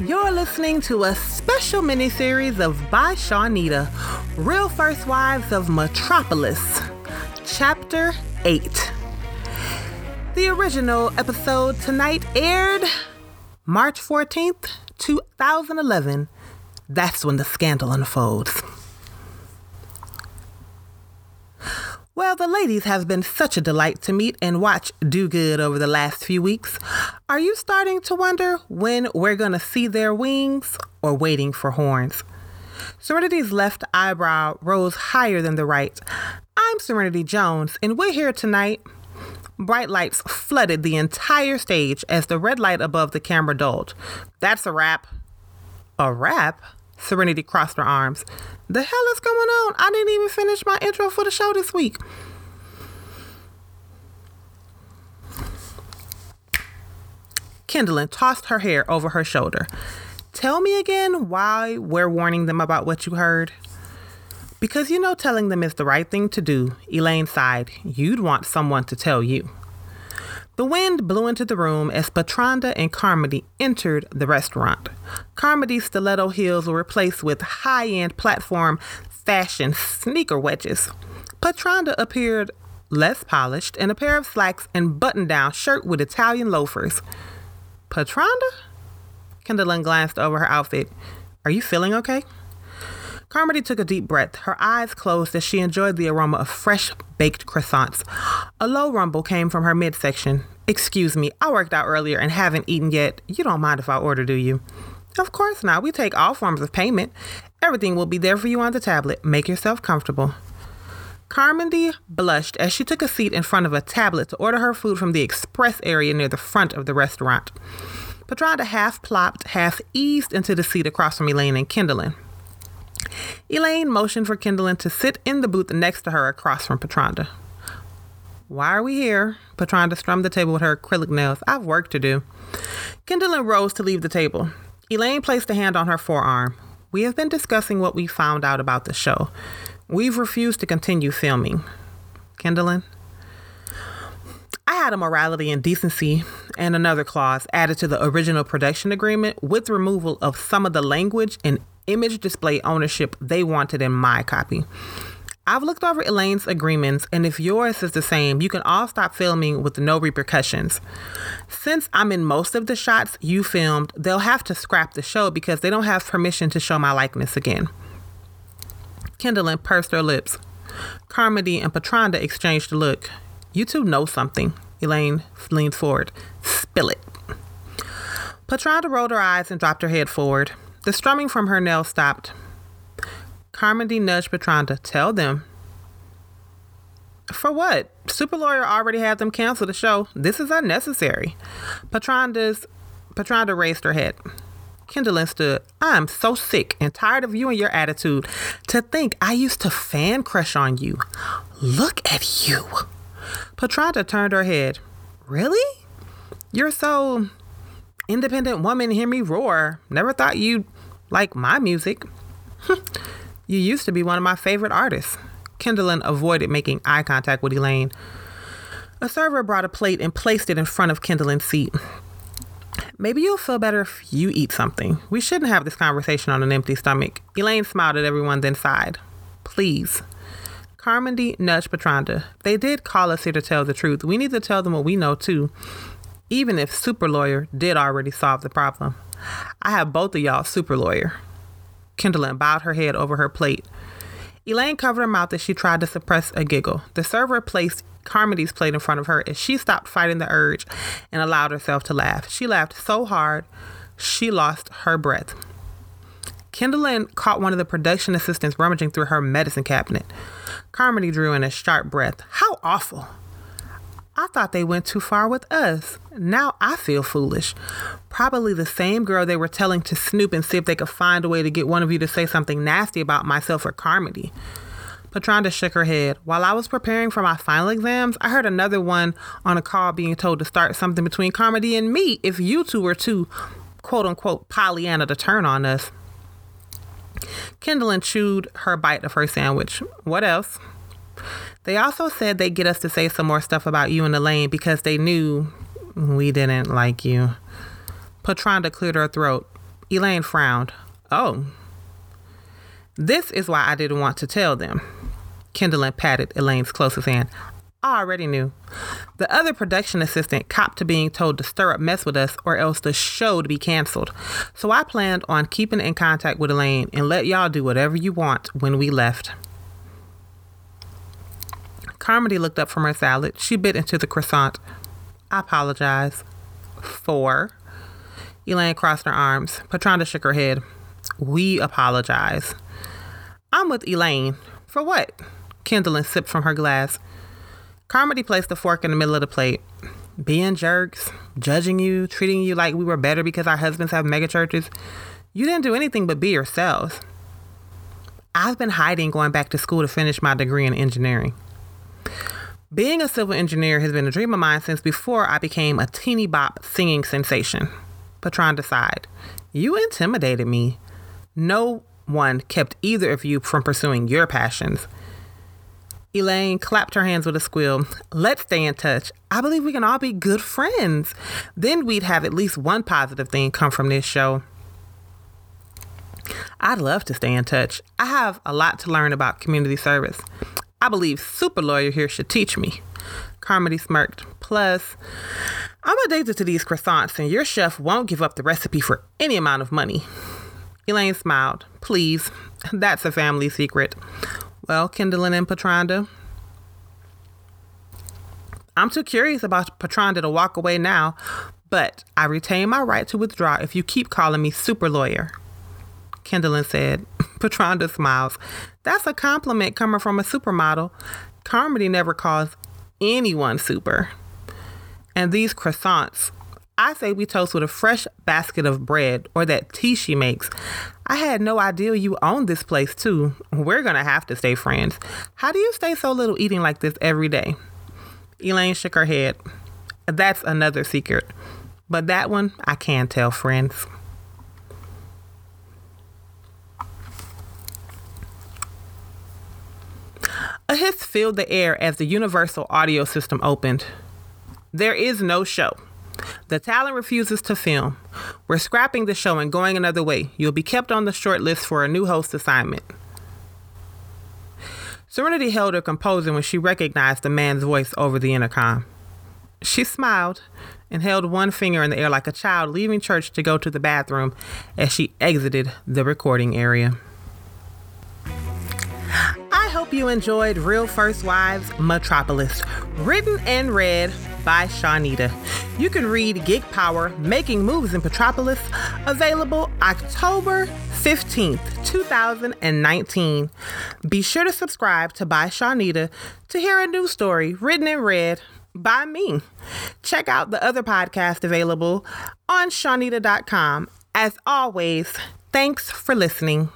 You're listening to a special mini series of By Shawnita, Real First Wives of Metropolis, Chapter 8. The original episode tonight aired March 14th, 2011. That's when the scandal unfolds. Well, the ladies have been such a delight to meet and watch do good over the last few weeks. Are you starting to wonder when we're going to see their wings or waiting for horns? Serenity's left eyebrow rose higher than the right. I'm Serenity Jones, and we're here tonight. Bright lights flooded the entire stage as the red light above the camera dulled. That's a wrap. A wrap? Serenity crossed her arms. The hell is going on? I didn't even finish my intro for the show this week. Kendallin tossed her hair over her shoulder. Tell me again why we're warning them about what you heard. Because you know telling them is the right thing to do, Elaine sighed. You'd want someone to tell you. The wind blew into the room as Patranda and Carmody entered the restaurant. Carmody's stiletto heels were replaced with high end platform fashion sneaker wedges. Patranda appeared less polished in a pair of slacks and button down shirt with Italian loafers. Patranda? Kendallin glanced over her outfit. Are you feeling okay? Carmody took a deep breath, her eyes closed as she enjoyed the aroma of fresh baked croissants. A low rumble came from her midsection. Excuse me, I worked out earlier and haven't eaten yet. You don't mind if I order, do you? Of course not. We take all forms of payment. Everything will be there for you on the tablet. Make yourself comfortable. Carmody blushed as she took a seat in front of a tablet to order her food from the express area near the front of the restaurant. Patranda half plopped, half eased into the seat across from Elaine and Kendallin. Elaine motioned for Kendallin to sit in the booth next to her across from Patranda. Why are we here? Patranda strummed the table with her acrylic nails. I've work to do. Kendallin rose to leave the table. Elaine placed a hand on her forearm. We have been discussing what we found out about the show. We've refused to continue filming. Kendallin? I had a morality and decency and another clause added to the original production agreement with removal of some of the language and image display ownership they wanted in my copy. I've looked over Elaine's agreements, and if yours is the same, you can all stop filming with no repercussions. Since I'm in most of the shots you filmed, they'll have to scrap the show because they don't have permission to show my likeness again. Kendallin pursed her lips. Carmody and Patranda exchanged a look. You two know something. Elaine leaned forward. Spill it. Patranda rolled her eyes and dropped her head forward. The strumming from her nails stopped. Carmody nudged Patranda. Tell them. For what? Super Lawyer already had them cancel the show. This is unnecessary. Patranda's Patranda raised her head. Kendallin stood. I'm so sick and tired of you and your attitude. To think I used to fan crush on you. Look at you. Patranda turned her head. Really? You're so independent woman, hear me roar. Never thought you'd like my music. you used to be one of my favorite artists. Kendallin avoided making eye contact with Elaine. A server brought a plate and placed it in front of Kendallin's seat. Maybe you'll feel better if you eat something. We shouldn't have this conversation on an empty stomach. Elaine smiled at everyone, then sighed. Please. Carmody nudged Patranda. They did call us here to tell the truth. We need to tell them what we know, too. Even if Super Lawyer did already solve the problem. I have both of y'all super lawyer. Kendallin bowed her head over her plate. Elaine covered her mouth as she tried to suppress a giggle. The server placed Carmody's plate in front of her as she stopped fighting the urge and allowed herself to laugh. She laughed so hard, she lost her breath. Kendallin caught one of the production assistants rummaging through her medicine cabinet. Carmody drew in a sharp breath. How awful! I thought they went too far with us. Now I feel foolish. Probably the same girl they were telling to snoop and see if they could find a way to get one of you to say something nasty about myself or Carmody. Patranda shook her head. While I was preparing for my final exams, I heard another one on a call being told to start something between Carmody and me if you two were too, quote unquote, Pollyanna to turn on us. Kendallin chewed her bite of her sandwich. What else? They also said they'd get us to say some more stuff about you and Elaine because they knew we didn't like you. Patranda cleared her throat. Elaine frowned. Oh. This is why I didn't want to tell them. Kendallin patted Elaine's closest hand. I already knew. The other production assistant copped to being told to stir up mess with us or else the show to be canceled. So I planned on keeping in contact with Elaine and let y'all do whatever you want when we left. Carmody looked up from her salad. She bit into the croissant. I apologize. For. Elaine crossed her arms. Patranda shook her head. We apologize. I'm with Elaine. For what? Kendallin sipped from her glass. Carmody placed the fork in the middle of the plate. Being jerks, judging you, treating you like we were better because our husbands have megachurches. You didn't do anything but be yourselves. I've been hiding going back to school to finish my degree in engineering. Being a civil engineer has been a dream of mine since before I became a teeny bop singing sensation. Patron sighed. You intimidated me. No one kept either of you from pursuing your passions. Elaine clapped her hands with a squeal. Let's stay in touch. I believe we can all be good friends. Then we'd have at least one positive thing come from this show. I'd love to stay in touch. I have a lot to learn about community service. I believe Super Lawyer here should teach me. Carmody smirked. Plus, I'm addicted to these croissants, and your chef won't give up the recipe for any amount of money. Elaine smiled. Please, that's a family secret. Well, Kendallin and Patranda, I'm too curious about Patranda to walk away now, but I retain my right to withdraw if you keep calling me super lawyer. Kendallin said. Patranda smiles. That's a compliment coming from a supermodel. Carmody never calls anyone super. And these croissants, I say we toast with a fresh basket of bread or that tea she makes. I had no idea you owned this place too. We're gonna have to stay friends. How do you stay so little eating like this every day? Elaine shook her head. That's another secret. But that one I can tell friends. A hiss filled the air as the universal audio system opened. There is no show. The talent refuses to film. We're scrapping the show and going another way. You'll be kept on the short list for a new host assignment. Serenity held her composure when she recognized the man's voice over the intercom. She smiled and held one finger in the air like a child leaving church to go to the bathroom as she exited the recording area. Hope you enjoyed Real First Wives Metropolis, written and read by Shawnita. You can read Gig Power Making Moves in Petropolis, available October 15th, 2019. Be sure to subscribe to By Shawnita to hear a new story written and read by me. Check out the other podcast available on Shawnita.com. As always, thanks for listening.